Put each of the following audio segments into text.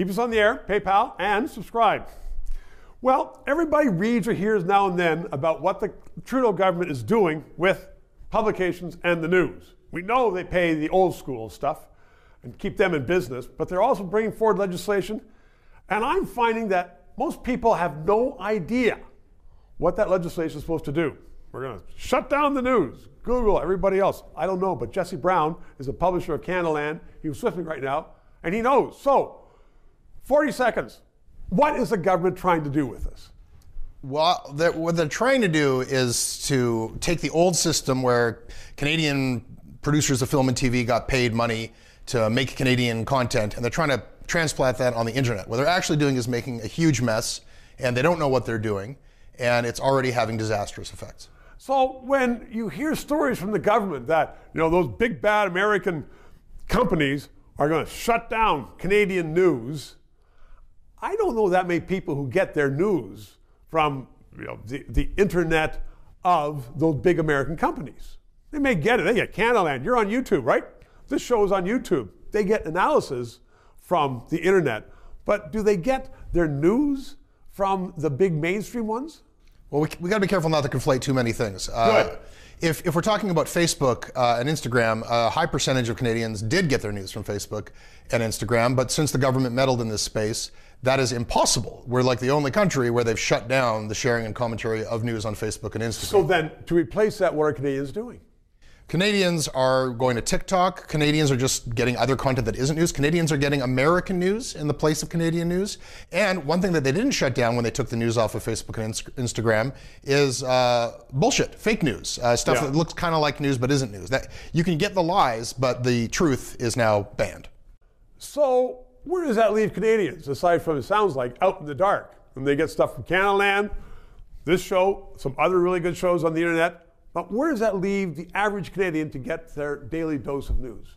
Keep us on the air, PayPal, and subscribe. Well, everybody reads or hears now and then about what the Trudeau government is doing with publications and the news. We know they pay the old school stuff and keep them in business, but they're also bringing forward legislation. And I'm finding that most people have no idea what that legislation is supposed to do. We're going to shut down the news, Google, everybody else. I don't know, but Jesse Brown is a publisher of Canadaland. He was with me right now, and he knows. So, 40 seconds. What is the government trying to do with this? Well, they're, what they're trying to do is to take the old system where Canadian producers of film and TV got paid money to make Canadian content, and they're trying to transplant that on the internet. What they're actually doing is making a huge mess, and they don't know what they're doing, and it's already having disastrous effects. So when you hear stories from the government that you know those big bad American companies are going to shut down Canadian news, I don't know that many people who get their news from you know, the, the internet of those big American companies. They may get it. They get Canadaland. You're on YouTube, right? This show is on YouTube. They get analysis from the internet. But do they get their news from the big mainstream ones? Well, we, we got to be careful not to conflate too many things. Uh, if, if we're talking about Facebook uh, and Instagram, a high percentage of Canadians did get their news from Facebook and Instagram, but since the government meddled in this space, that is impossible. We're like the only country where they've shut down the sharing and commentary of news on Facebook and Instagram. So then, to replace that, what are Canadians doing? Canadians are going to TikTok. Canadians are just getting other content that isn't news. Canadians are getting American news in the place of Canadian news. And one thing that they didn't shut down when they took the news off of Facebook and Instagram is uh, bullshit, fake news, uh, stuff yeah. that looks kind of like news but isn't news. That you can get the lies, but the truth is now banned. So where does that leave Canadians, aside from it sounds like out in the dark? And they get stuff from Canadaland, this show, some other really good shows on the internet but where does that leave the average Canadian to get their daily dose of news?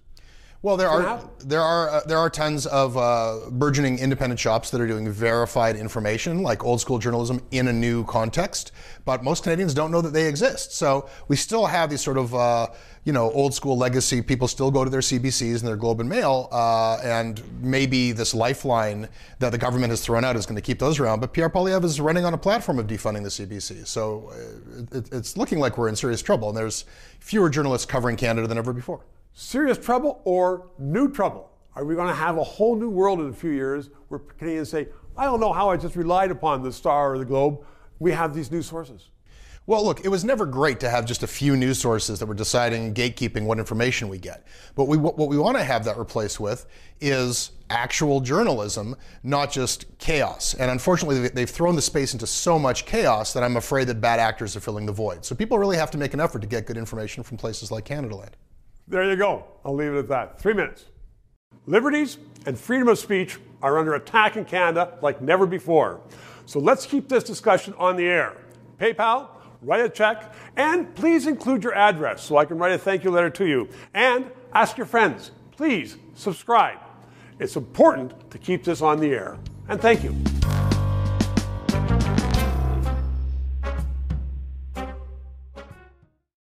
Well, there are there are uh, there are tons of uh, burgeoning independent shops that are doing verified information, like old school journalism, in a new context. But most Canadians don't know that they exist. So we still have these sort of uh, you know old school legacy. People still go to their CBCs and their Globe and Mail, uh, and maybe this lifeline that the government has thrown out is going to keep those around. But Pierre Poilievre is running on a platform of defunding the CBC, so uh, it, it's looking like we're in serious trouble. And there's fewer journalists covering Canada than ever before serious trouble or new trouble? Are we going to have a whole new world in a few years where Canadians say, I don't know how I just relied upon the Star or the Globe? We have these new sources. Well, look, it was never great to have just a few news sources that were deciding, and gatekeeping what information we get. But we, what we want to have that replaced with is actual journalism, not just chaos. And unfortunately, they've thrown the space into so much chaos that I'm afraid that bad actors are filling the void. So people really have to make an effort to get good information from places like Canadaland. There you go. I'll leave it at that. Three minutes. Liberties and freedom of speech are under attack in Canada like never before. So let's keep this discussion on the air. PayPal, write a check, and please include your address so I can write a thank you letter to you. And ask your friends, please subscribe. It's important to keep this on the air. And thank you.